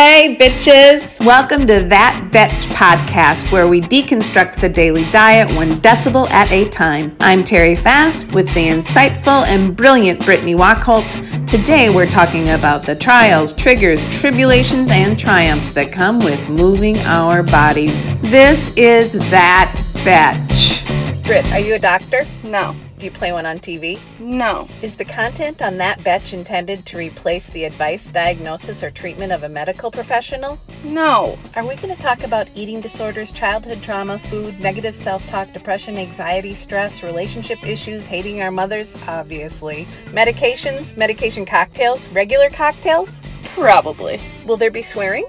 Hey, bitches! Welcome to That Bedtch podcast, where we deconstruct the daily diet one decibel at a time. I'm Terry Fast with the insightful and brilliant Brittany Wachholtz. Today, we're talking about the trials, triggers, tribulations, and triumphs that come with moving our bodies. This is That Bedtch. Britt, are you a doctor? No. Do you play one on TV? No. Is the content on that bedtch intended to replace the advice, diagnosis, or treatment of a medical professional? No. Are we going to talk about eating disorders, childhood trauma, food, negative self talk, depression, anxiety, stress, relationship issues, hating our mothers? Obviously. Medications, medication cocktails, regular cocktails? Probably. Will there be swearing?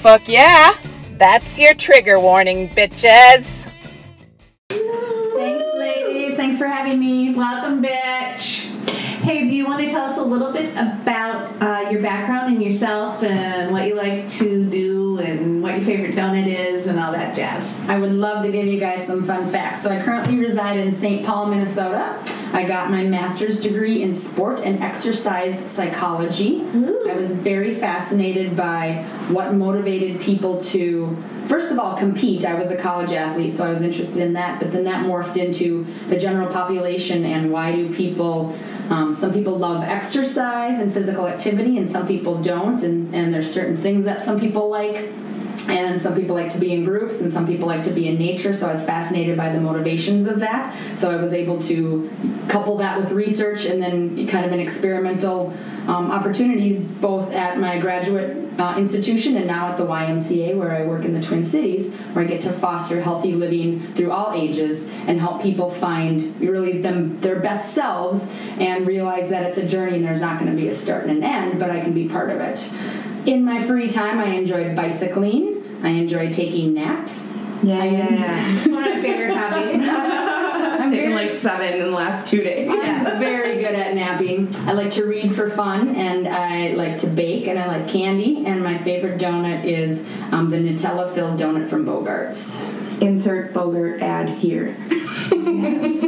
Fuck yeah. That's your trigger warning, bitches. Thanks, for having me. Welcome, bitch. Hey, do you want to tell us a little bit about uh, your background and yourself and what you like to do and what your favorite donut is and all that jazz? I would love to give you guys some fun facts. So, I currently reside in St. Paul, Minnesota. I got my master's degree in sport and exercise psychology. I was very fascinated by what motivated people to, first of all, compete. I was a college athlete, so I was interested in that, but then that morphed into the general population and why do people. Um, some people love exercise and physical activity, and some people don't. And, and there's certain things that some people like and some people like to be in groups and some people like to be in nature so i was fascinated by the motivations of that. So i was able to couple that with research and then kind of an experimental um, opportunities both at my graduate uh, institution and now at the ymca where i work in the twin cities where i get to foster healthy living through all ages and help people find really them their best selves and realize that it's a journey and there's not going to be a start and an end but i can be part of it in my free time, I enjoyed bicycling. I enjoyed taking naps. Yeah, yeah, yeah. It's one of my favorite hobbies. I've taken like seven in the last two days. I'm very good at napping. I like to read for fun, and I like to bake, and I like candy. And my favorite donut is um, the Nutella filled donut from Bogart's. Insert Bogart ad here. Yes.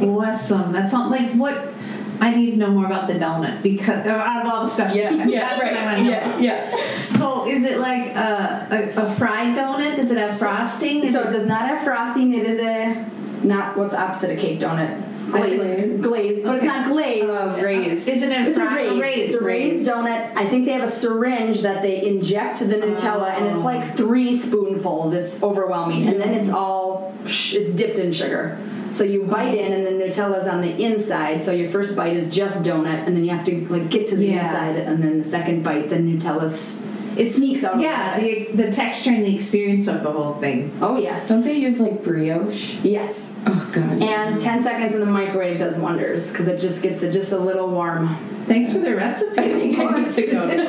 awesome. That's not like what. I need to know more about the donut because out of all the stuff. I want to know. yeah, yeah. So, is it like a, a, a fried donut? Does it have frosting? Is So it it does not have frosting. It is a not what's the opposite of cake donut. Glazed, glazed, but it's not glazed. Uh, raised. Isn't it It's a fri- raised, it's a raised donut. I think they have a syringe that they inject the Nutella, and it's like three spoonfuls. It's overwhelming, and then it's all it's dipped in sugar. So you bite in, and the Nutella's on the inside. So your first bite is just donut, and then you have to like get to the Yeah. inside, and then the second bite, the Nutella's it sneaks out. Yeah, the, the texture and the experience of the whole thing. oh yes, Don't they use like brioche? yes. Oh god. And 10 seconds in the microwave does wonders because it just gets it just a little warm. Thanks for the recipe. I think I need to go to.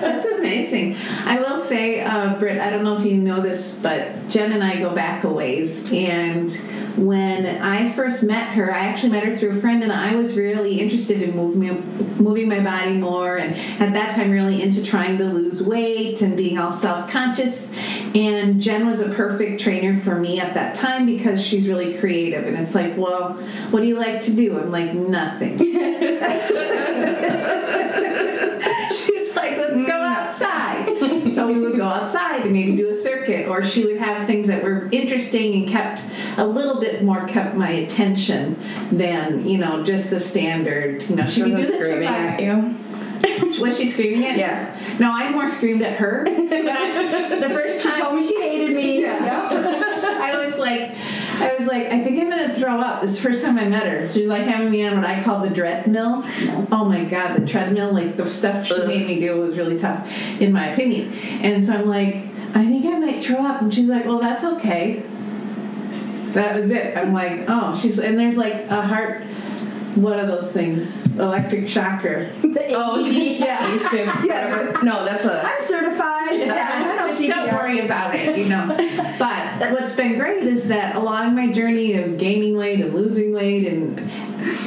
That's amazing. I will say, uh, Britt, I don't know if you know this, but Jen and I go back a ways. And when I first met her, I actually met her through a friend, and I was really interested in moving, moving my body more. And at that time, really into trying to lose weight and being all self conscious. And Jen was a perfect trainer for me at that time because she's really creative. And it's like, well, what do you like to do? I'm like, nothing. She's like, let's go mm. outside. so we would go outside and maybe do a circuit, or she would have things that were interesting and kept a little bit more kept my attention than you know just the standard. You know, she would do this for screaming at you. Was she screaming at? Yeah. No, I more screamed at her. I- the first time She told me she hated me. Yeah. I was like, I was like, I think I'm gonna throw up. This is the first time I met her. She's like having me on what I call the treadmill. Oh my god, the treadmill, like the stuff she made me do was really tough, in my opinion. And so I'm like, I think I might throw up. And she's like, Well, that's okay. That was it. I'm like, oh, she's and there's like a heart. What are those things? Electric shocker. Oh, yeah. Yeah. No, that's a. I'm certified. Yeah, I know just don't worry about it, you know. but what's been great is that along my journey of gaining weight and losing weight, and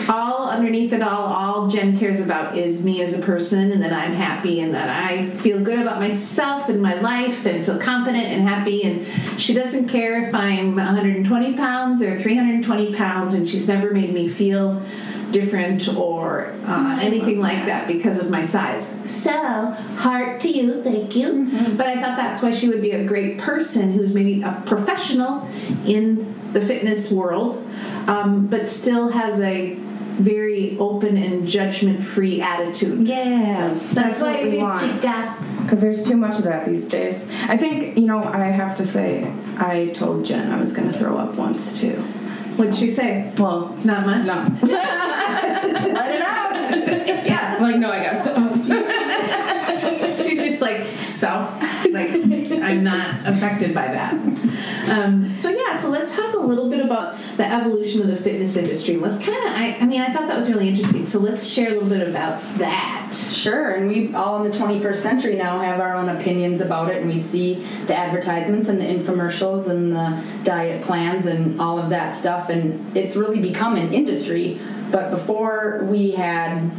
all underneath it all, all Jen cares about is me as a person, and that I'm happy, and that I feel good about myself and my life, and feel confident and happy. And she doesn't care if I'm 120 pounds or 320 pounds, and she's never made me feel different or uh, anything like that because of my size. So, heart to you, thank you. But I thought that's why she would be a great person who's maybe a professional in the fitness world, um, but still has a very open and judgment free attitude. Yeah, So that's what we want. got. Because there's too much of that these days. I think, you know, I have to say, I told Jen I was going to throw up once too. What'd she say? Well, Not much. no. Let it out. Yeah. I'm like, no, I got She's just like so, like I'm not affected by that. Um, so yeah, so let's talk a little bit about the evolution of the fitness industry. Let's kind of, I, I mean, I thought that was really interesting. So let's share a little bit about that. Sure, and we all in the 21st century now have our own opinions about it, and we see the advertisements and the infomercials and the diet plans and all of that stuff, and it's really become an industry. But before we had,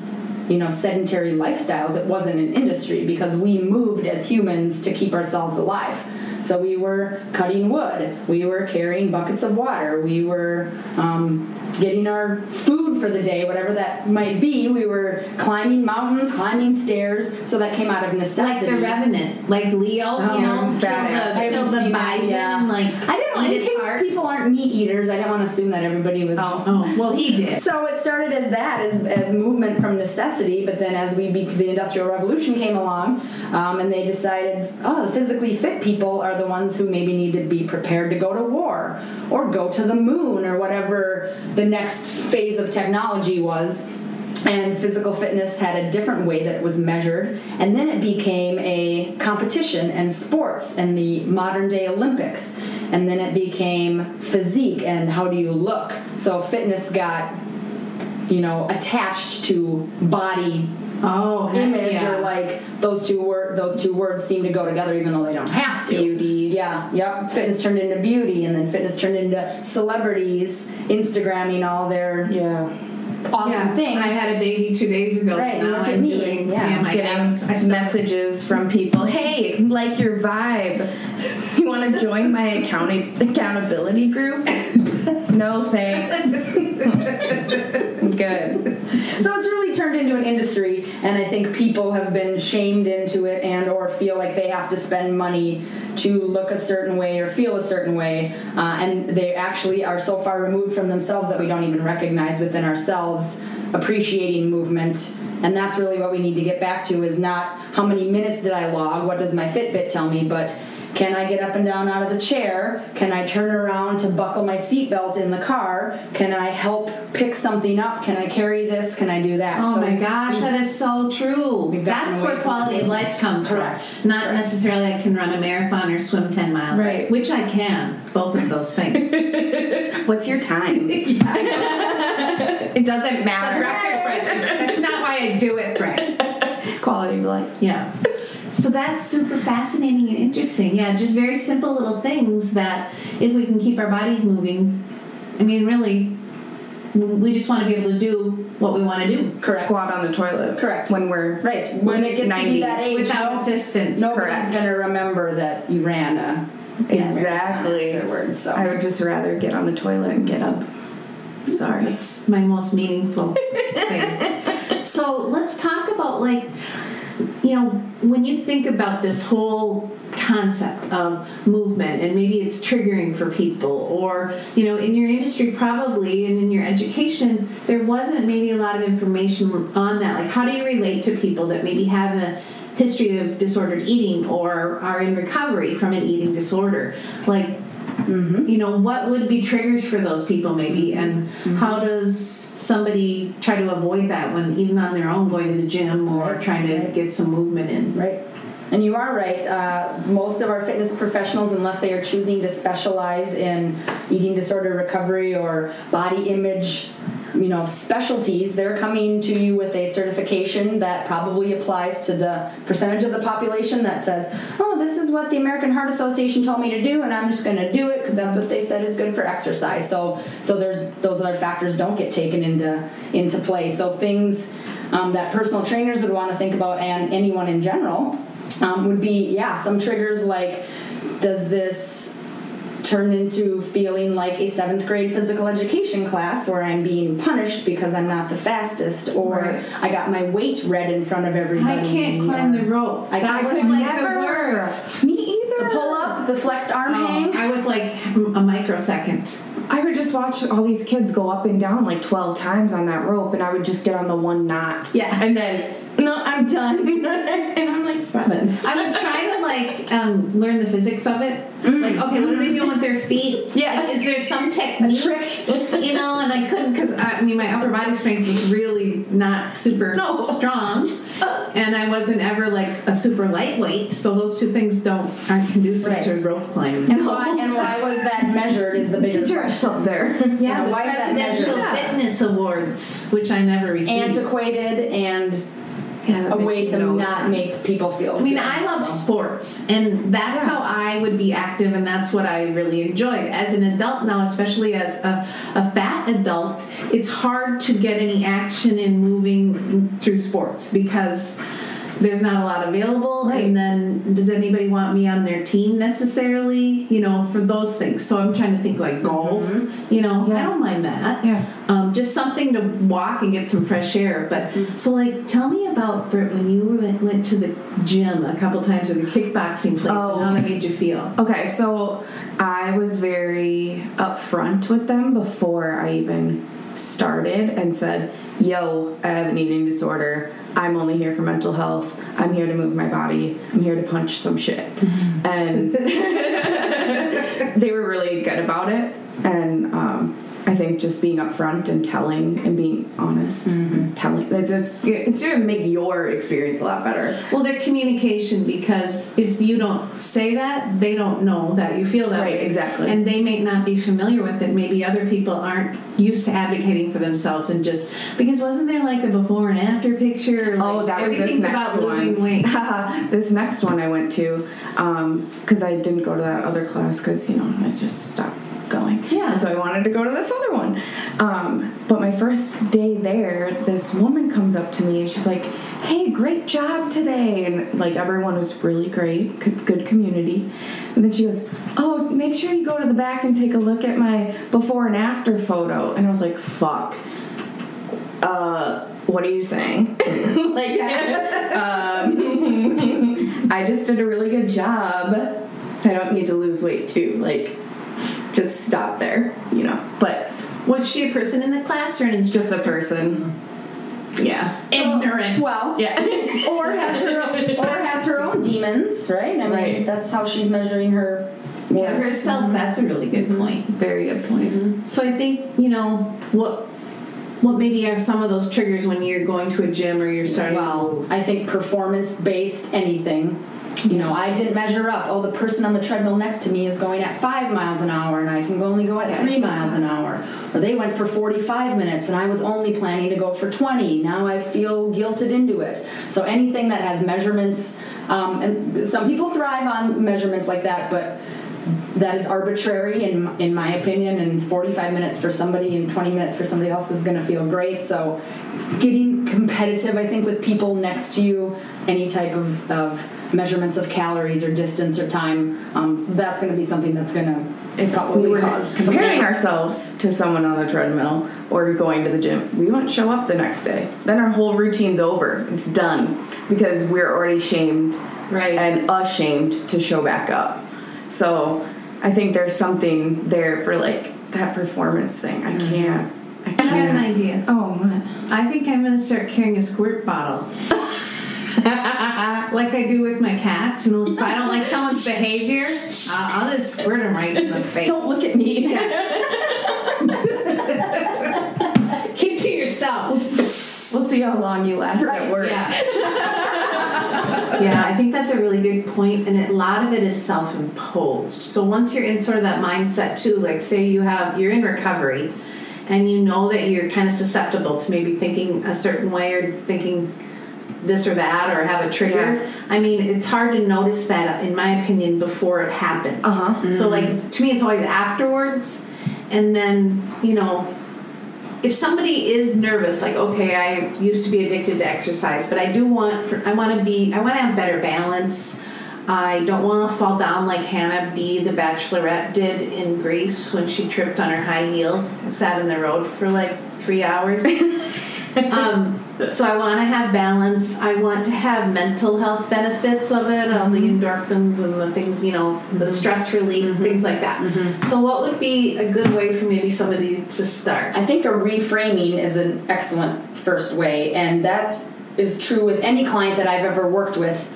you know, sedentary lifestyles, it wasn't an industry because we moved as humans to keep ourselves alive. So we were cutting wood, we were carrying buckets of water, we were um, getting our food for the day, whatever that might be. We were climbing mountains, climbing stairs. So that came out of necessity. Like the Revenant, like Leo, you know, kill the, kill the bison Yeah. like I didn't eat In case people aren't meat eaters, I didn't want to assume that everybody was. Oh, well, he did. So it started as that, as, as movement from necessity, but then as we be, the Industrial Revolution came along, um, and they decided, oh, the physically fit people are the ones who maybe need to be prepared to go to war or go to the moon or whatever the next phase of technology was. And physical fitness had a different way that it was measured, and then it became a competition and sports and the modern day Olympics, and then it became physique and how do you look. So fitness got you know attached to body Oh, image yeah. or like those two word those two words seem to go together even though they don't have to Beauty. yeah yep fitness turned into beauty and then fitness turned into celebrities instagramming all their Yeah. awesome yeah. things I had a baby two days ago. Right, Now look at I'm me. doing Yeah. my abs. Getting still- messages from people. Hey, like your vibe. You want to join my accounting accountability group? No thanks. Good. so it's really turned into an industry and i think people have been shamed into it and or feel like they have to spend money to look a certain way or feel a certain way uh, and they actually are so far removed from themselves that we don't even recognize within ourselves appreciating movement. And that's really what we need to get back to is not how many minutes did i log what does my fitbit tell me but can I get up and down out of the chair? Can I turn around to buckle my seatbelt in the car? Can I help pick something up? Can I carry this? Can I do that? Oh So my gosh, that is so true. That's away where quality of life comes Correct. from. Not necessarily I can run a marathon or swim 10 miles. Right. Which I can, both of those things. What's your time? It doesn't matter. That's not why I do it, Brett. Quality of life. Yeah. So that's super fascinating and interesting. Yeah, just very simple little things that if we can keep our bodies moving, I mean, really, we just want to be able to do what we want to do Correct. Squat on the toilet. Correct. When we're Right. When it gets to be that age, without no- assistance. nobody's Correct. gonna remember that you ran a Exactly. afterwards. So I would just rather get on the toilet and get up. Sorry. it's my most meaningful thing. So let's talk about like, you know, when you think about this whole concept of movement and maybe it's triggering for people or you know in your industry probably and in your education there wasn't maybe a lot of information on that. Like how do you relate to people that maybe have a history of disordered eating or are in recovery from an eating disorder? Like you know what would be triggers for those people maybe and how does somebody try to avoid that when even on their own going to the gym or Right, trying to right. get some movement in Right. And you are right. Uh, most of our fitness professionals, unless they are choosing to specialize in eating disorder recovery or body image, you know, specialties, they're coming to you with a certification that probably applies to the percentage of the population that says, "Oh, this is what the American Heart Association told me to do, and I'm just going to do it because that's what they said is good for exercise." So, so there's those other factors don't get taken into into play. So things um, that personal trainers would want to think about, and anyone in general, um, would be yeah some triggers like does this turned into feeling like a seventh grade physical education class where I'm being punished because I'm not the fastest, or Right. I got my weight read in front of everybody. I can't climb the rope. I That was like Never. the worst. Me either. The pull up, the flexed arm Oh, hang. I was like a microsecond. I would just watch all these kids go up and down like 12 times on that rope, and I would just get on the one knot. Yeah. And then, no, I'm done. and I'm like seven. I would try to like um, learn the physics of it. Like, okay, what are they doing with their feet? Yeah. Like, is there some technique? trick. You know, and I couldn't because I mean my upper body strength was really not super No. strong, and I wasn't ever like a super lightweight. So those two things don't aren't conducive Right. to rope climbing. And why, and why was that measured is the bigger Get question. up there. yeah, the why is that presidential measured? fitness awards, which I never received. Antiquated and Yeah, a way to no not sense. make people feel. I mean, good, I loved so. sports, and that's Yeah. how I would be active, and that's what I really enjoyed. As an adult now, especially as a, a fat adult, it's hard to get any action in moving through sports because there's not a lot available, Right. and then does anybody want me on their team necessarily? You know, for those things. So I'm trying to think like golf. You know, I don't mind that. Yeah. Um, just something to walk and get some fresh air. But so, like, tell me about Britt when you went, went to the gym a couple times or the kickboxing place Oh. and how that made you feel. Okay, so I was very upfront with them before I even started and said, Yo, I have an eating disorder. I'm only here for mental health. I'm here to move my body. I'm here to punch some shit. And they were really good about it. And um, I think just being upfront and telling and being honest, mm-hmm. telling it's just it's gonna make your experience a lot better. Well, their communication because if you don't say that, they don't know that you feel that Right, way. exactly. And they may not be familiar with it. Maybe other people aren't used to advocating for themselves and just because wasn't there like a before and after picture? Oh, like, Oh, that was this next about one. losing weight. this next one I went to, um, because I didn't go to that other class because you know I just stopped going. Yeah. And so I wanted to go to this other one. Um, but my first day there, this woman comes up to me and she's like, "Hey, great job today!" And like everyone was really great, good, good community. And then she goes, "Oh, make sure you go to the back and take a look at my before and after photo." And I was like, "Fuck." Uh, what are you saying? like, um, I just did a really good job. I don't need to lose weight too. Like, just stop there, you know. But Was she a person in the class or an instructor? just a person. Yeah. Ignorant. Well, Yeah. or has her or has her own demons, right? I mean, Right. that's how she's measuring her. Yeah, herself. Mm-hmm. That's a really good mm-hmm. point. Very good point. Mm-hmm. So I think you know what. What maybe are some of those triggers when you're going to a gym or you're starting to Well. I think performance based anything. You know, I didn't measure up. Oh, the person on the treadmill next to me is going at five miles an hour, and I can only go at three miles an hour. Or they went for 45 minutes, and I was only planning to go for 20. Now I feel guilted into it. So anything that has measurements, um, and some people thrive on measurements like that, but that is arbitrary in in my opinion and 45 minutes for somebody and 20 minutes for somebody else is going to feel great so getting competitive i think with people next to you any type of, of measurements of calories or distance or time um, that's going to be something that's going to If probably we were cause comparing some- ourselves to someone on the treadmill or going to the gym, we won't show up the next day. Then our whole routine's over. It's done because we're already shamed Right. and ashamed to show back up. So I think there's something there for like that performance thing. I mm. can't. I I have an idea. Oh, what? I think I'm gonna start carrying a squirt bottle. like I do with my cats. And if I don't like someone's behavior, I'll, I'll just squirt them right in the face. Don't look at me. keep to yourself. we'll see how long you last at work. Yeah. Yeah, I think that's a really good point, and a lot of it is self-imposed. So once you're in sort of that mindset too, like say you have you're in recovery, and you know that you're kind of susceptible to maybe thinking a certain way or thinking this or that or have a trigger. Yeah. I mean, it's hard to notice that, in my opinion, before it happens. Uh-huh. So like to me, it's always afterwards, and then you know if somebody is nervous like okay i used to be addicted to exercise but i do want i want to be i want to have better balance I don't want to fall down like Hannah B, the bachelorette, did in Greece when she tripped on her high heels and sat in the road for like three hours. um, so I want to have balance. I want to have mental health benefits of it, all the mm-hmm. endorphins and the things, you know, the mm-hmm. stress relief, mm-hmm. things like that. So, what would be a good way for maybe somebody to start? I think a reframing is an excellent first way, and that is true with any client that I've ever worked with.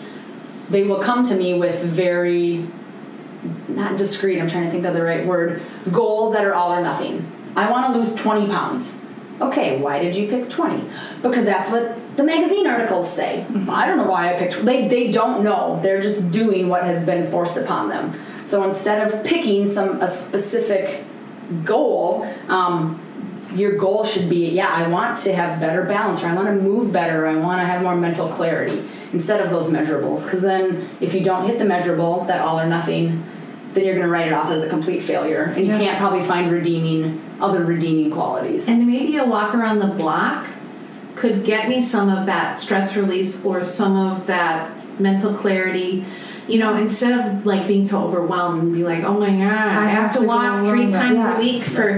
They will come to me with very, not discreet, I'm trying to think of the right word, goals that are all or nothing. I want to lose 20 pounds. Okay, why did you pick 20? Because that's what the magazine articles say. I don't know why I picked they they don't know. They're just doing what has been forced upon them. So instead of picking some a specific goal, um, your goal should be yeah i want to have better balance or i want to move better or i want to have more mental clarity instead of those measurables because then if you don't hit the measurable that all or nothing then you're going to write it off as a complete failure and you can't probably find redeeming other redeeming qualities And maybe a walk around the block could get me some of that stress release or some of that mental clarity. You know, instead of like being so overwhelmed and be like, oh my god, I, have, have to, to walk three times yeah. a week for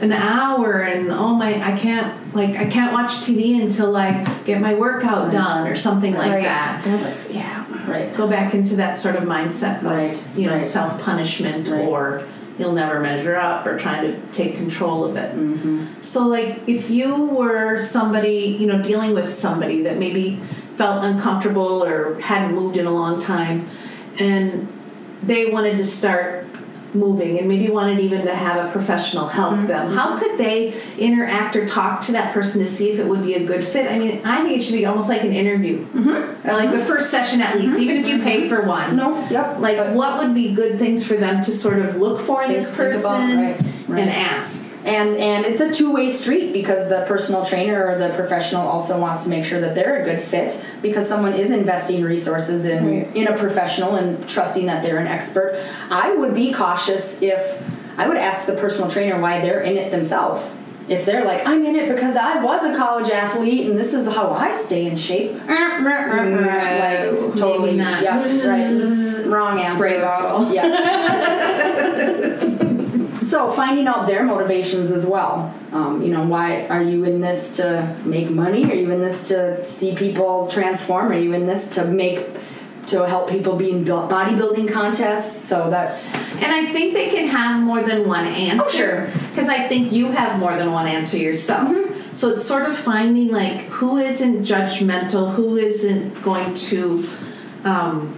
an hour, and oh my, I can't like I can't watch TV until I get my workout done or something like Right. that. That's yeah. right Go back into that sort of mindset of Right, you know right. self punishment Right. or you'll never measure up or trying to take control of it. Mm-hmm. So, like, if you were somebody, you know, dealing with somebody that maybe felt uncomfortable or hadn't moved in a long time, and they wanted to start moving and maybe wanted even to have a professional help mm-hmm. them, how could they interact or talk to that person to see if it would be a good fit? I mean, I think it should be almost like an interview, mm-hmm. or like the mm-hmm. first session at least, even if you pay for one. no yep Like, But- what would be good things for them to sort of look for in this think about, person right, right. and ask? And and it's a two-way street because the personal trainer or the professional also wants to make sure that they're a good fit because someone is investing resources in Right. in a professional and trusting that they're an expert i would be cautious if i would ask the personal trainer why they're in it themselves if they're like i'm in it because i was a college athlete and this is how i stay in shape like totally Maybe not. yes right wrong answer Spray bottle. Yes. so finding out their motivations as well. Um, you know, why are you in this to make money? Are you in this to see people transform? Are you in this to make to help people be in bodybuilding contests? So that's And I think they can have more than one answer. Oh, sure. Because I think you have more than one answer yourself. Mm-hmm. So it's sort of finding like who isn't judgmental, who isn't going to, um,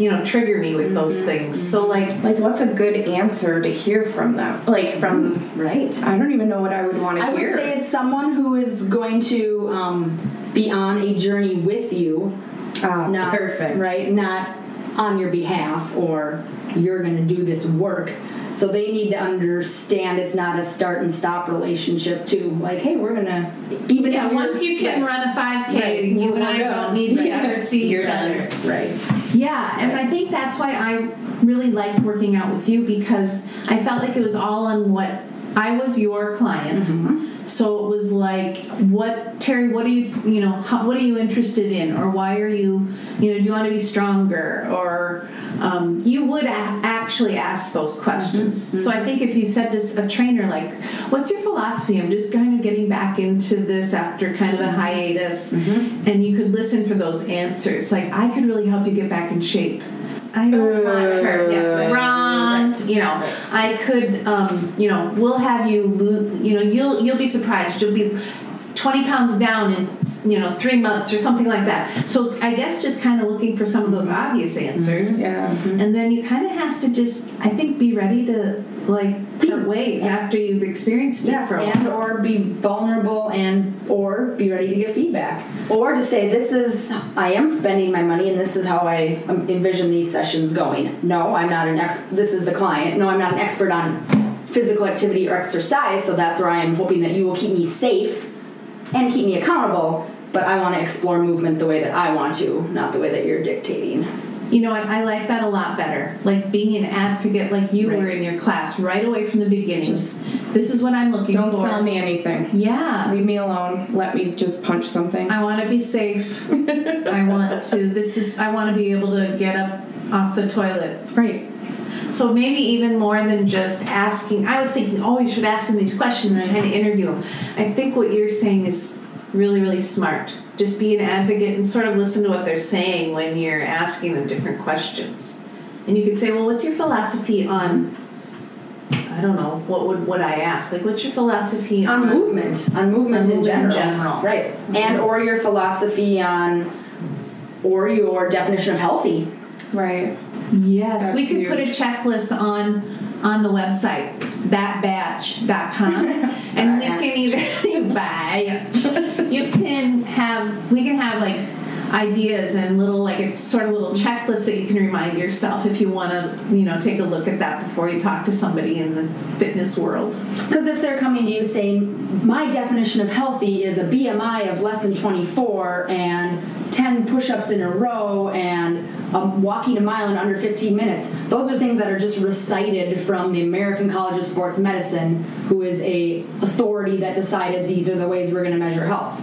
you know, trigger me with those Mm-hmm. things. So like, Like, what's a good answer to hear from them? Like from right. I don't even know what I would want to hear. I would say it's someone who is going to um, be on a journey with you Ah, not perfect. right not on your behalf or you're going to do this work so they need to understand it's not a start and stop relationship too like hey we're going to even yeah, if once you can run a 5K, Right. you and I don't need to Right. see you're each other. right Yeah, and I think that's why I really liked working out with you because I felt like it was all on what I was your client. Mm-hmm. So it was like, what Terry? What are you? You know, how, what are you interested in, or why are you? You know, do you want to be stronger, or um, you would a- actually ask those mm-hmm. questions. So I mm-hmm. think if you said to a trainer like, "What's your philosophy?" I'm just kind of getting back into this after kind of a hiatus, and you could listen for those answers. Like, I could really help you get back in shape. I don't want to get wrong. You know, I could. Um, you know, we'll have you. Lo- you know, you'll you'll be surprised. You'll be. 20 pounds down in you know three months or something like that. So i guess just kind of looking for some of those obvious mm-hmm. answers. Yeah. Mm-hmm. and then you kind of have to just i think be ready to like part ways after you've experienced it yes and or be vulnerable and or be ready to get feedback. Or to say this is i am spending my money and this is how i envision these sessions going. No i'm not an ex this is the client. No i'm not an expert on physical activity or exercise so that's where i am hoping that you will keep me safe and keep me accountable but i want to explore movement the way that i want to not the way that you're dictating you know what i like that a lot better like being an advocate like you Right. were in your class right away from the beginning this is what i'm looking for. Don't sell me anything. yeah Leave me alone. Let me just punch something. I want to be safe. I want to. This is. I want to be able to get up off the toilet. Right. So maybe even more than just asking. I was thinking, oh, you should ask them these questions and kind of interview them. I think what you're saying is really, really smart. Just be an advocate and sort of listen to what they're saying when you're asking them different questions. And you could say, well, what's your philosophy on? I don't know. What would what I ask? Like, what's your philosophy on movement, on movement, On in, movement in general. general. right? And or your philosophy on, or your definition of healthy. Right. Yes, we That's could put a checklist on on the website thatbedtch.com and we can either buy you can have we can have like ideas and little like it's sort of little checklist that you can remind yourself if you want to you know take a look at that before you talk to somebody in the fitness world Because if they're coming to you saying, my definition of healthy is a BMI of less than 24 and 10 push ups in a row and um, walking a mile in under 15 minutes, those are things that are just recited from the American College of Sports Medicine, who is a authority that decided these are the ways we're going to measure health.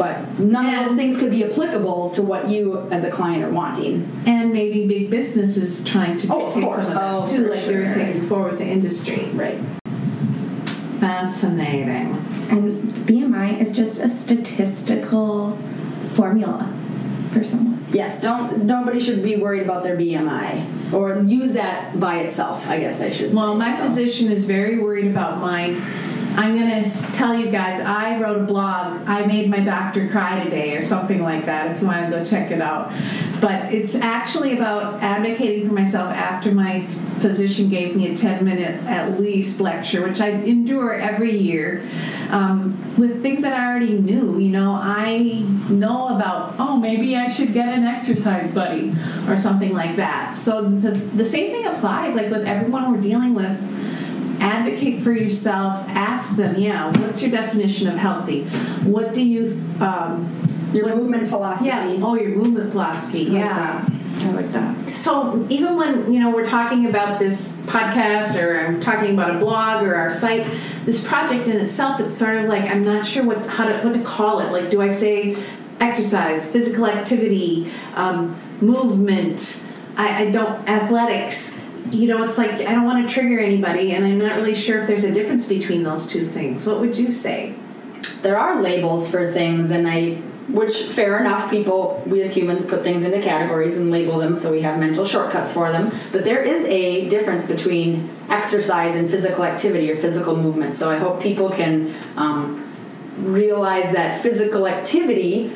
But none of those things could be applicable to what you as a client are wanting. and maybe big businesses trying to Oh, of dictate course. some of that Oh, too for like you were sure. saying before with the industry Right. fascinating And BMI is just a statistical formula for someone. Yes, don't nobody should be worried about their BMI or use that by itself, I guess I should Well, say. my So- physician is very worried about mine. I'm going to tell you guys, I wrote a blog. I made my doctor cry today, or something like that, if you want to go check it out. But it's actually about advocating for myself after my physician gave me a 10 minute at least lecture, which I endure every year, um, with things that I already knew. You know, I know about, oh, maybe I should get an exercise buddy or something like that. So the, the same thing applies, like with everyone we're dealing with advocate for yourself ask them yeah what's your definition of healthy what do you um Your movement philosophy. yeah oh your movement philosophy like yeah that. I like that. so even when you know we're talking about this podcast or i'm talking about a blog or our site this project in itself it's sort of like i'm not sure what how to what to call it like do i say exercise physical activity um, movement I, I don't athletics you know it's like i don't want to trigger anybody and i'm not really sure if there's a difference between those two things. What would you say? There are labels for things and I which fair enough people we as humans put things into categories and label them so we have mental shortcuts for them. But there is a difference between exercise and physical activity or physical movement. So i hope people can um, realize that physical activity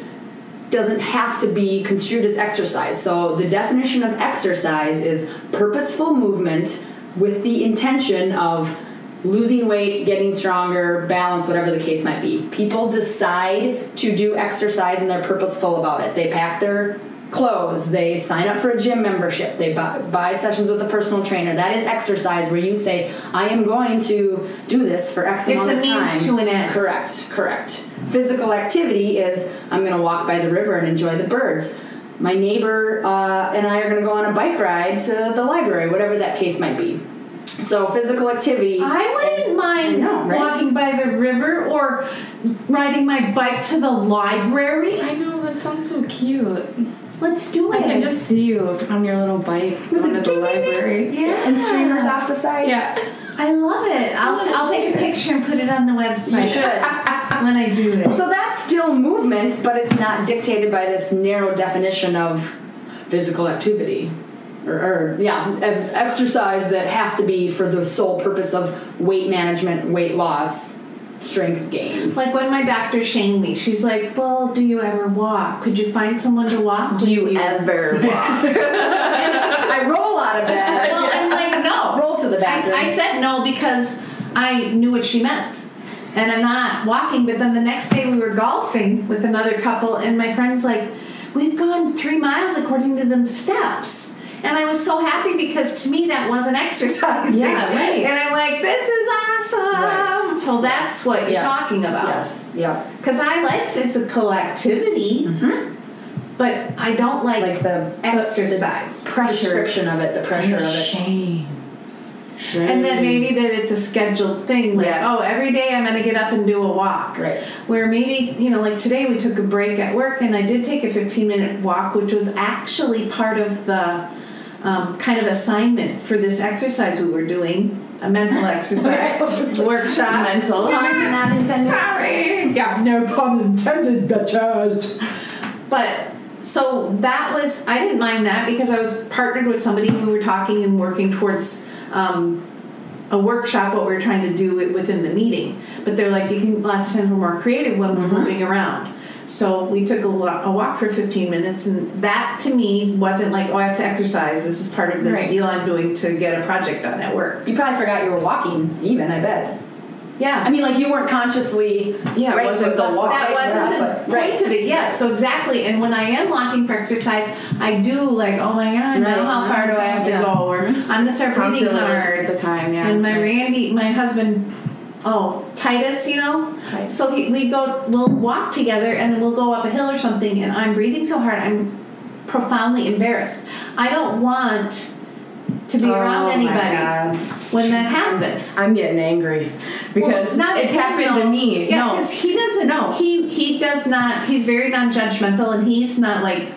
doesn't have to be construed as exercise. So the definition of exercise is purposeful movement with the intention of losing weight, getting stronger, balance, whatever the case might be. People decide to do exercise and they're purposeful about it. They pack their clothes, they sign up for a gym membership, they buy, buy sessions with a personal trainer. That is exercise where you say, I am going to do this for X It's amount a of time. It's a means to an end. Correct, correct. Physical activity is I'm going to walk by the river and enjoy the birds. My neighbor uh, and I are going to go on a bike ride to the library, whatever that case might be. So physical activity. I wouldn't mind I know, right? walking by the river or riding my bike to the library. I know that sounds so cute. Let's do it. I can just see you on your little bike going to the library. yeah. and streamers off the side. Yeah. I love it. I'll, I'll take a picture and put it on the website. You should. when I do it. So that's still movement, but it's not dictated by this narrow definition of physical activity. Or, or yeah, exercise that has to be for the sole purpose of weight management, weight loss, strength gains. Like when my doctor shamed me, she's like, "Well, do you ever walk? Could you find someone to walk Do with you ever walk? I roll out of bed. Well, I'm like, no. Roll to the I. I said no because I knew what she meant. And I'm not walking, but then the next day we were golfing with another couple, and my friend's like, We've gone three miles according to the steps. And I was so happy because to me that wasn't exercising. Yeah, right. And I'm like, This is awesome. Right. So that's what you're talking about. Yes. Yeah. Because I like physical activity, mm-hmm. but I don't like, Like the exercise. the description of it, the pressure of it. Shame. Shame. And then maybe that it's a scheduled thing, like, Yes. oh, every day I'm gonna get up and do a walk. Right. Where maybe, you know, like today we took a break at work and I did take a 15 minute walk, which was actually part of the um, kind of assignment for this exercise we were doing, a mental exercise workshop. Mental. Not intended. Sorry. Yeah, no pun intended, bitches. But so that was I didn't mind that because I was partnered with somebody who we were talking and working towards um, a workshop what we were trying to do within the meeting. But they're like, you can lots of times we're more creative when we're moving around. So we took a, wa- a walk for 15 minutes, and that to me wasn't like, oh, I have to exercise. This is part of this Right. deal I'm doing to get a project done at work. You probably forgot you were walking, even, I bet. Yeah. I mean, like, you weren't consciously. Yeah, it right wasn't the walk. That right wasn't the point Right. of it, yes. So exactly. And when I am walking for exercise, I do like, oh my god, now how far do I have to Yeah. go? Or mm-hmm. I'm gonna start breathing hard. at the time, yeah. And my Randy, my husband, oh Titus, you know. Titus. So he, we go, we'll walk together, and we'll go up a hill or something, and I'm breathing so hard, I'm profoundly embarrassed. I don't want to be Oh around anybody when that happens. I'm getting angry because Well, not it's happened to me. Yeah, no, because he doesn't. No. he he does not. He's very non-judgmental, and he's not like,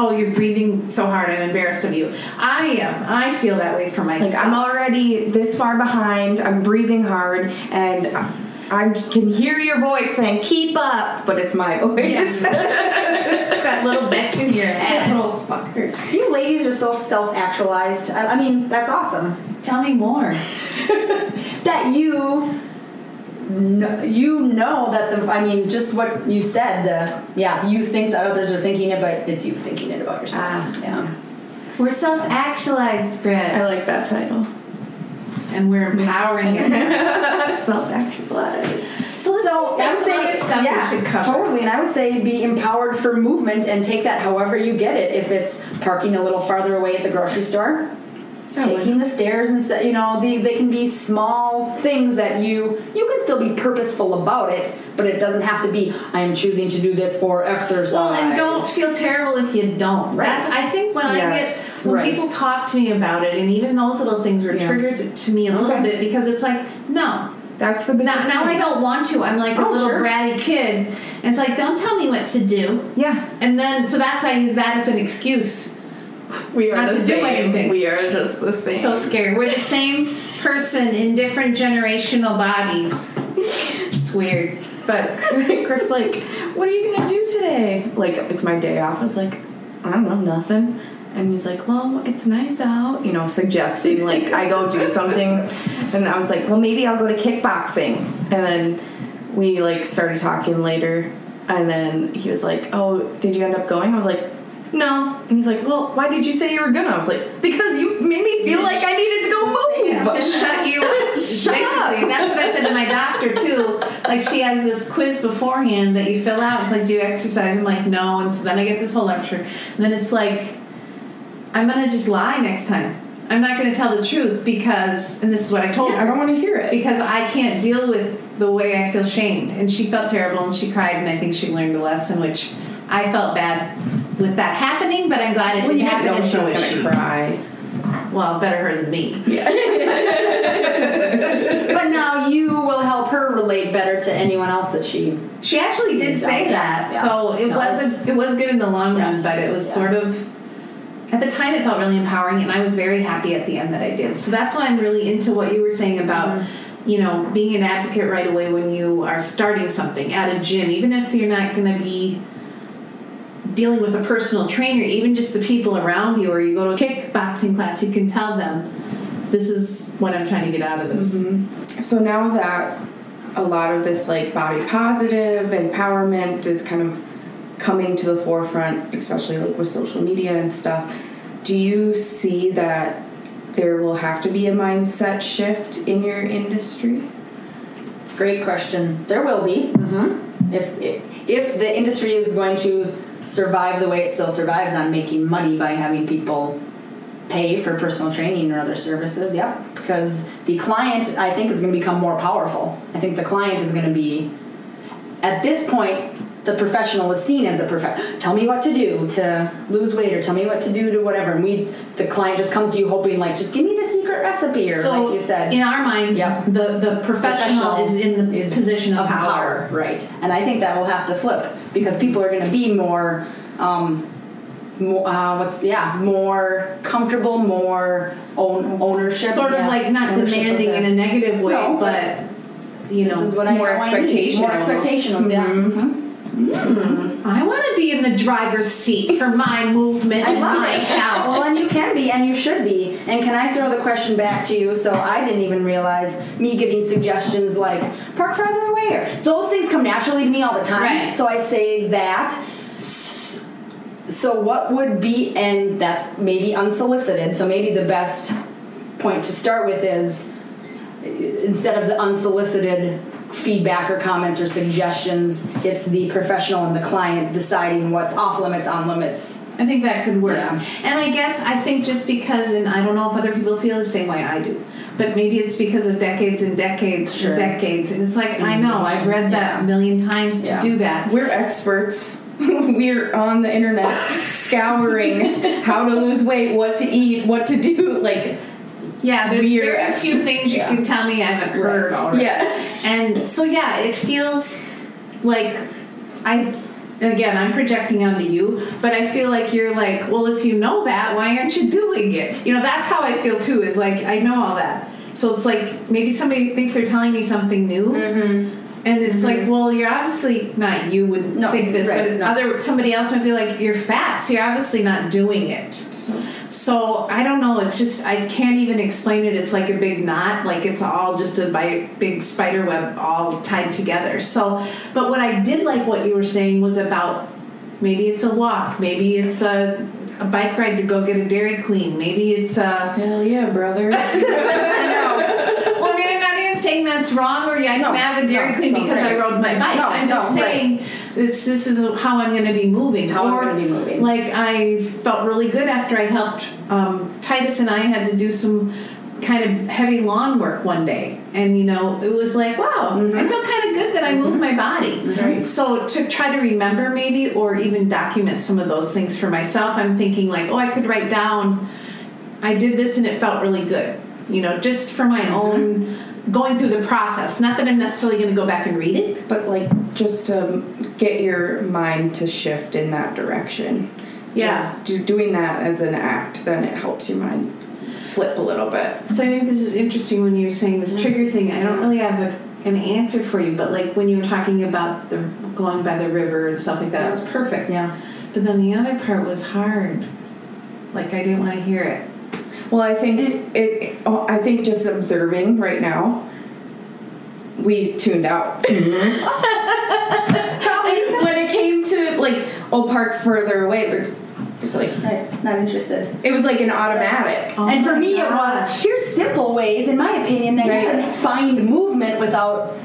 oh, you're breathing so hard. I'm embarrassed of you. I am. I feel that way for myself. Like I'm already this far behind. I'm breathing hard, and I I can hear your voice saying "keep up," but it's my voice. that little bitch in your head. Little fucker. You ladies are so self actualized. I, I mean, that's awesome. Tell me more. That you. Kn- You know that the, I mean, just what you said, the, yeah, you think that others are thinking it, but it's you thinking it about yourself. Ah. yeah. We're self-actualized, I like that title. and we're empowering yourself. Self-actualized. So, let's So I would say, other stuff yeah, should cover. totally. And I would say be empowered for movement and take that however you get it. If it's parking a little farther away at the grocery store, Oh, taking the stairs and you know the, they can be small things that you you can still be purposeful about it, but it doesn't have to be I am choosing to do this for exercise. Well, and don't feel terrible if you don't. Right. That's I think when Yes, I get when right. people talk to me about it, and even those little things where it Yeah. triggers it to me a little bit because it's like no. That's the biggest. Now, now I don't want to. I'm like a Oh, little sure. bratty kid. And it's like, don't tell me what to do. Yeah, And then, so that's I use that as an excuse. We are Not the to do same. anything. We are just the same. So scary. We're the same person in different generational bodies. It's weird. But Griff's like, "What are you gonna do today?" Like, it's my day off. I was like, "I don't know, nothing." And he's like, "Well, it's nice out," you know, suggesting like I go do something. And I was like, "Well, maybe I'll go to kickboxing." And then we like started talking later. And then he was like, "Oh, did you end up going?" I was like, "No." And he's like, "Well, why did you say you were gonna?" I was like, "Because you made me feel like I needed to go move." Just shut you up. Shut Basically, up. that's what I said to my doctor too. Like she has this quiz beforehand that you fill out. It's like, do you exercise? I'm like, no. And so then I get this whole lecture. And then it's like, I'm gonna just lie next time. I'm not gonna tell the truth because, and this is what I told I her. I don't want to hear it. because I can't deal with the way I feel shamed. And she felt terrible and she cried, and I think she learned a lesson, which I felt bad with that happening, but I'm glad it Well, didn't you didn't happen. know and she so was is gonna cry. Well, better her than me. But now you will help her relate better to anyone else that she. She actually did say Yeah, that, yeah. so it No, was it was good in the long Yes, run, but it was yeah. sort of. At the time, it felt really empowering, and I was very happy at the end that I did. So that's why I'm really into what you were saying about, Mm-hmm. you know, being an advocate right away when you are starting something at a gym, even if you're not going to be dealing with a personal trainer, even just the people around you, or you go to a kickboxing class, you can tell them, this is what I'm trying to get out of this. Mm-hmm. So now that a lot of this like body positive empowerment is kind of coming to the forefront, especially like with social media and stuff, do you see that there will have to be a mindset shift in your industry? Great question. There will be. Mm-hmm. If, if if the industry is going to survive the way it still survives on making money by having people pay for personal training or other services, yeah. Because the client, I think, is going to become more powerful. I think the client is going to be, at this point, the professional is seen as the professional. Tell me what to do to lose weight, or tell me what to do to whatever. And we, the client, just comes to you hoping, like, just give me the secret recipe, or So like you said, in our minds, Yep. the the professional, is in the is position of, power. right? And I think that will have to flip because people are going to be more um, more, uh, what's yeah more comfortable, more own ownership. Sort of yeah, like not ownership demanding in a negative way, No. but you This know, is what more know I need. expectation More almost. expectations. Yeah. Mhm. I want to be in the driver's seat for my movement I and love my it. Well, and you can be, and you should be. And can I throw the question back to you? So I didn't even realize me giving suggestions like park farther away, or those things come naturally to me all the time. Right. So I say that. So what would be, and that's maybe unsolicited. So maybe the best point to start with is instead of the unsolicited feedback or comments or suggestions, it's the professional and the client deciding what's off limits, on limits. I think that could work. Yeah. And I guess I think just because, and I don't know if other people feel the same way I do, but maybe it's because of decades and decades Sure. and decades. And it's like, I know, I've read that Yeah. a million times to Yeah. do that. We're experts. We're on the internet scouring how to lose weight, what to eat, what to do. Like, Yeah, there's very few things you yeah. can tell me I haven't heard already. yeah. And so yeah, it feels like I again I'm projecting onto you, but I feel like you're like, well, if you know that, why aren't you doing it? You know, that's how I feel too. Is like I know all that, so it's like maybe somebody thinks they're telling me something new. And it's like, mm-hmm. well, you're obviously not. You would No, think this, right, but no. other somebody else might be like, you're fat, so you're obviously not doing it. So I don't know. It's just I can't even explain it. It's like a big knot. Like it's all just a big spider web all tied together. So, but what I did like what you were saying was about maybe it's a walk, maybe it's a, a bike ride to go get a Dairy Queen, maybe it's a. Hell yeah, brother. Well, I mean, I'm not even saying that's wrong or I No, can have a Dairy no, Queen so because I rode my bike. No, I'm just no, right. saying this this is how I'm going to be moving. How I'm gonna be moving. Like I felt really good after I helped um, Titus and I had to do some kind of heavy lawn work one day, and you know it was like wow, Mm-hmm. I feel kind of good that I moved my body. Right. So to try to remember maybe or even document some of those things for myself, I'm thinking like oh I could write down I did this and it felt really good. You know, just for my own going through the process. Not that I'm necessarily going to go back and read it. But like, just to get your mind to shift in that direction. Yeah. Just do, doing that as an act, then it helps your mind flip a little bit. So I think this is interesting when you're saying this trigger thing. I don't really have a, an answer for you, but like when you were talking about the going by the river and stuff like that, it was perfect. Yeah. But then the other part was hard. Like I didn't want to hear it. Well, I think it. oh, I think just observing right now, we tuned out. Mm-hmm. when it came to like, oh, park further away, we're it's like Right. Not interested. it was like an automatic. Oh and for my me, it was here's simple ways, in my opinion, that Right. you can find movement without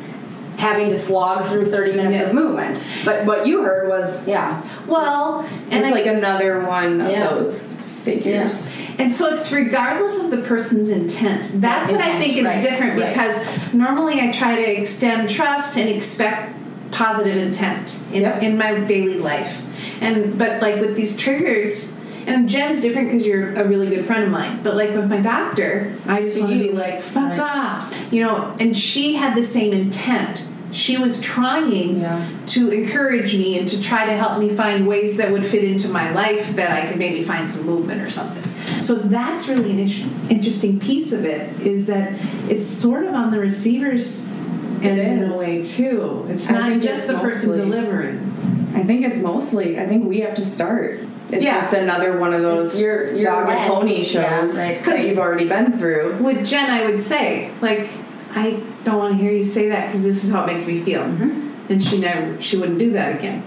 having to slog through 30 minutes Yes. of movement. But what you heard was, yeah, Well, and it's I, like another one of Yeah. those figures. And so it's regardless of the person's intent. That's what I think is right, different right. because normally I try to extend trust and expect positive intent in, Yep. in my daily life. And but like with these triggers and Jen's different because you're a really good friend of mine. But like with my doctor, I just want to be like, fuck right. off. You know, and she had the same intent. She was trying Yeah. to encourage me and to try to help me find ways that would fit into my life that I could maybe find some movement or something. So that's really an in- interesting piece of it is that it's sort of on the receiver's end in a way too. It's not just the person delivering. I think it's mostly. I think we have to start. It's Yeah. just another one of those It's your- your dog and pony yeah, shows right. that you've already been through. With Jen, I would say like, I don't want to hear you say that because this is how it makes me feel, mm-hmm. and she never, she wouldn't do that again.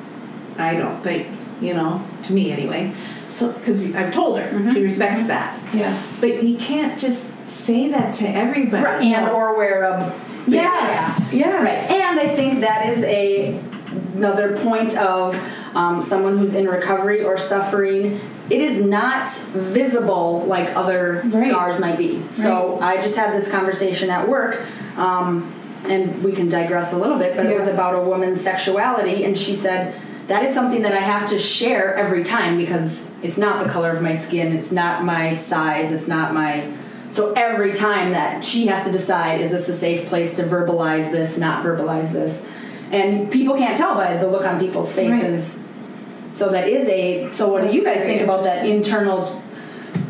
I don't think, you know, to me anyway. So, because I've told her, mm-hmm. she respects mm-hmm. that. Yeah. But you can't just say that to everybody. and or wear a Yes. Yeah. Right, and I think that is a another point of um, someone who's in recovery or suffering. It is not visible like other Right. scars might be. So I just had this conversation at work, um, and we can digress a little bit, but it was about a woman's sexuality, and she said. That is something that I have to share every time because it's not the color of my skin, it's not my size, it's not my so every time that she has to decide, is this a safe place to verbalize this, not verbalize this? And people can't tell by the look on people's faces So that is a. So what do you guys think about that internal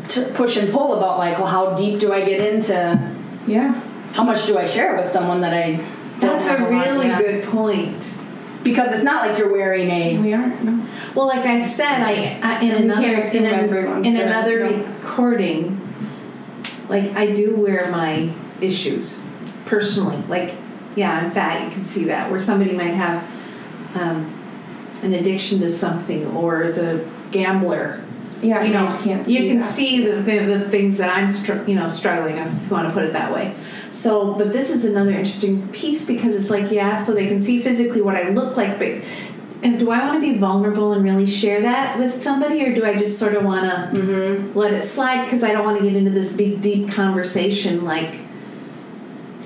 t- push and pull about like, well, how deep do I get into? Yeah. How much do I share with someone that I? That's a have lot- really yeah. good point. Because it's not like you're wearing a. We aren't. No. Well, like I said, I, I in And we another in, an- in another know. recording, like I do wear my issues personally. Like, yeah, I'm fat. You can see that. Where somebody might have um, an addiction to something, or is a gambler. Yeah. you know, can't. See you can that. see the, the, the things that I'm, str- you know, struggling. If you want to put it that way. So, but this is another interesting piece because it's like, yeah, so they can see physically what I look like, but and do I want to be vulnerable and really share that with somebody, or do I just sort of want to mm-hmm. let it slide because I don't want to get into this big, deep conversation like,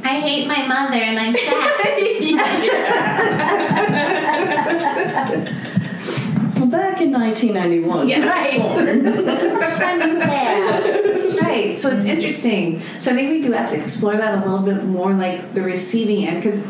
I hate my mother and I'm fat. Well, back in 1991. Yeah. Right. How much time do you have? That's right. So it's interesting. So I think we do have to explore that a little bit more, like the receiving end, because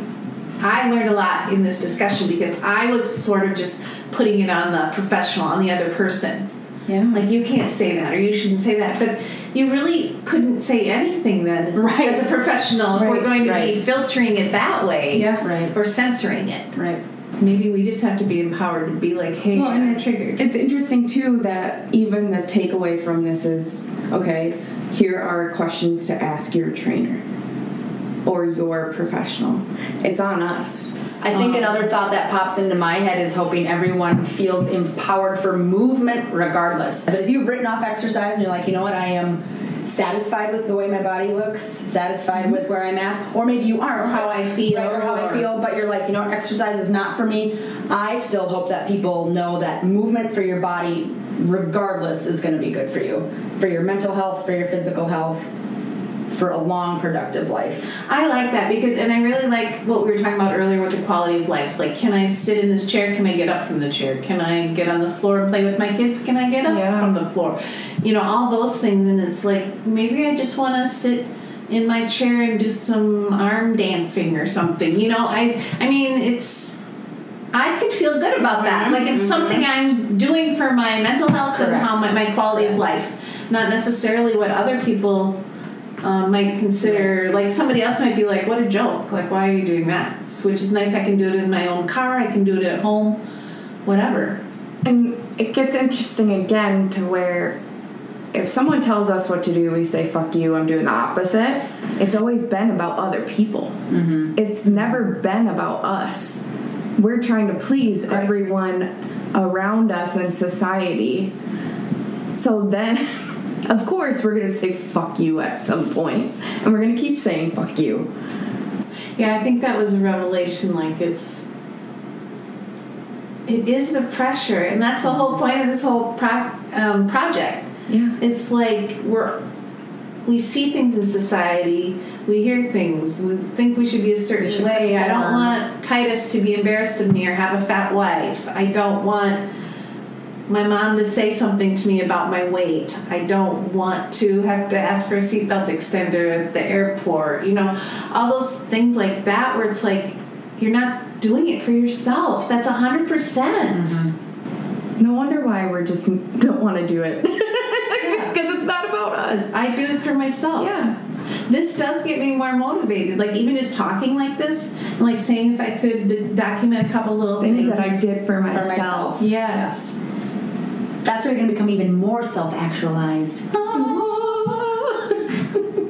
I learned a lot in this discussion because I was sort of just putting it on the professional, on the other person. Yeah. Like you can't say that, or you shouldn't say that, but you really couldn't say anything then, Right. As a professional, if we're going to right. be filtering it that way, Yeah. Right. or censoring it. Right. Maybe we just have to be empowered to be like, hey, Well, and I'm it- uh, triggered. It's interesting too that even the takeaway from this is okay, here are questions to ask your trainer or your professional. It's on us. I think um, another thought that pops into my head is hoping everyone feels empowered for movement regardless. But if you've written off exercise and you're like, you know what, I am satisfied with the way my body looks, satisfied mm-hmm. with where I'm at, or maybe you aren't. Or how I feel, Right, or how I feel, but you're like, you know, exercise is not for me. I still hope that people know that movement for your body, regardless, is going to be good for you. For your mental health, for your physical health, for a long, productive life. I like that because, and I really like what we were talking about earlier with the quality of life. Like, can I sit in this chair? Can I get up from the chair? Can I get on the floor and play with my kids? Can I get up Yeah. from the floor? You know, all those things. And it's like, maybe I just want to sit in my chair and do some arm dancing or something. You know, I, I mean, it's, I could feel good about that. Mm-hmm. Like, it's something mm-hmm. I'm doing for my mental health and Correct. how my, my quality of life. Not necessarily what other people um, might consider like somebody else might be like, "What a joke! Like, why are you doing that?" Which is nice. I can do it in my own car. I can do it at home, whatever. And it gets interesting again to where if someone tells us what to do, we say, fuck you, I'm doing the opposite. It's always been about other people. Mm-hmm. It's never been about us. We're trying to please Right. everyone around us in society. So then, of course, we're going to say fuck you at some point, and we're going to keep saying fuck you. Yeah, I think that was a revelation. Like, it's it is the pressure, and that's the whole point of this whole pro- um, project. Yeah. It's like we're we see things in society, we hear things, we think we should be a certain should way. I don't want Titus to be embarrassed of me or have a fat wife. I don't want my mom to say something to me about my weight. I don't want to have to ask for a seatbelt extender at the airport. You know, all those things like that where it's like you're not doing it for yourself. That's a hundred percent. Mm-hmm. No wonder why we're just don't want to do it. Because it's not about us. I do it for myself. Yeah. This does get me more motivated. Like even just talking like this, like saying if I could d- document a couple little Things things, that I did for myself. myself. Yes. That's where you're going to become even more self actualized.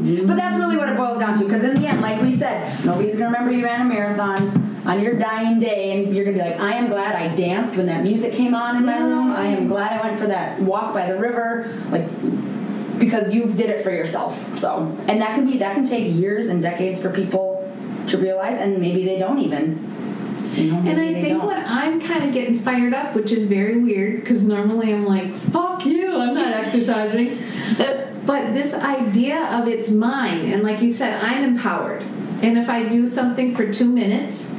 But that's really what it boils down to. Because in the end, like we said, nobody's gonna remember you ran a marathon on your dying day, and you're gonna be like, I am glad I danced when that music came on in my room. I am glad I went for that walk by the river, like because you did it for yourself. So, and that can be that can take years and decades for people to realize, and maybe they don't even. You know, And I think don't. when I'm kind of getting fired up, which is very weird, because normally I'm like, "Fuck you! I'm not exercising." but this idea of it's mine, and like you said, I'm empowered. And if I do something for two minutes,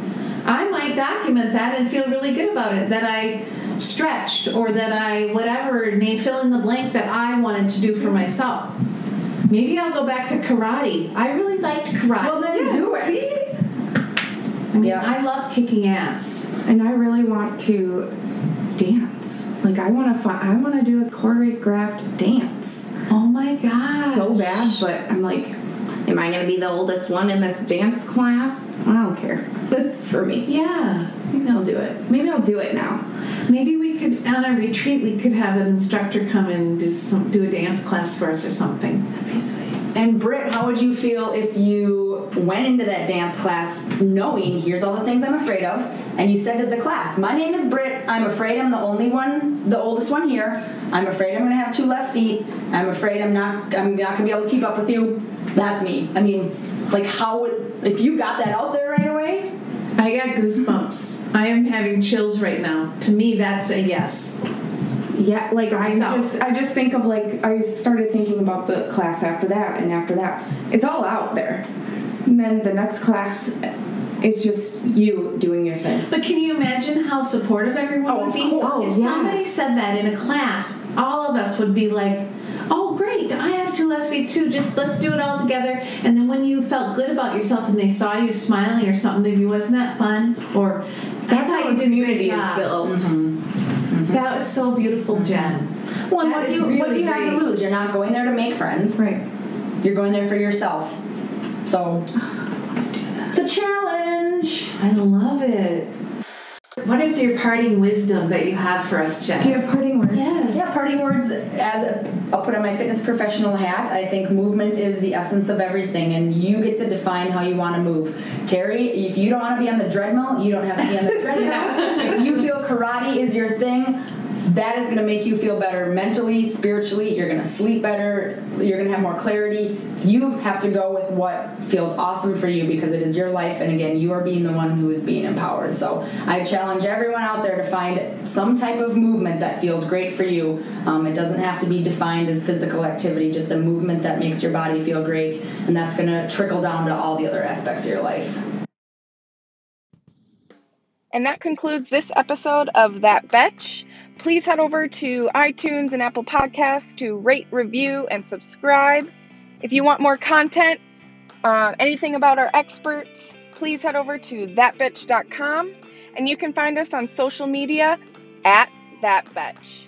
I might document that and feel really good about it. That I stretched, or that I whatever name fill in the blank that I wanted to do for myself. Maybe I'll go back to karate. I really liked karate. Well, then do it. see? I mean, Yeah. I love kicking ass. And I really want to dance. Like I want to fi- I want to do a choreographed dance Oh my god. so bad, but I'm like, am I gonna be the oldest one in this dance class? I don't care. This is for me. Yeah. Maybe I'll do it. Maybe I'll do it now. Maybe we could on a retreat we could have an instructor come and do some do a dance class for us or something. That'd be sweet. And Britt, how would you feel if you went into that dance class knowing here's all the things I'm afraid of, and you said to the class, "My name is Britt. I'm afraid I'm the only one, the oldest one here. I'm afraid I'm going to have two left feet. I'm afraid I'm not, I'm not going to be able to keep up with you. That's me. I mean, like how would if you got that out there right away? I got goosebumps. I am having chills right now. To me that's a yes. Yeah, like I just I just think of like I started thinking about the class after that and after that. It's all out there. And then the next class it's just you doing your thing. But can you imagine how supportive everyone Oh, would of be? course. If oh, Yeah. somebody said that in a class, all of us would be like, "Oh, great! I have two left feet too. Just let's do it all together." And then when you felt good about yourself and they saw you smiling or something, they'd be, "Wasn't that fun?" Or That's "I how thought a you did a great community is job." built. Mm-hmm. Mm-hmm. That was so beautiful, mm-hmm. Jen. Well, what do is you what do really you have to lose? You're not going there to make friends. Right. You're going there for yourself. So it's a challenge. I love it. What is your parting wisdom that you have for us, Jen? Do you have parting words? Yes. Yeah, parting words. As a, I'll put on my fitness professional hat. I think movement is the essence of everything, and you get to define how you want to move. Terry, if you don't want to be on the treadmill, you don't have to be on the treadmill. if you feel karate is your thing, that is going to make you feel better mentally, spiritually. You're going to sleep better. You're going to have more clarity. You have to go with what feels awesome for you because it is your life, and again, you are being the one who is being empowered. So I challenge everyone out there to find some type of movement that feels great for you. Um, it doesn't have to be defined as physical activity, just a movement that makes your body feel great, and that's going to trickle down to all the other aspects of your life. And that concludes this episode of That Bedtch. Please head over to iTunes and Apple Podcasts to rate, review, and subscribe. If you want more content, uh, anything about our experts, please head over to thatbedtch.com. and you can find us on social media at thatbedtch.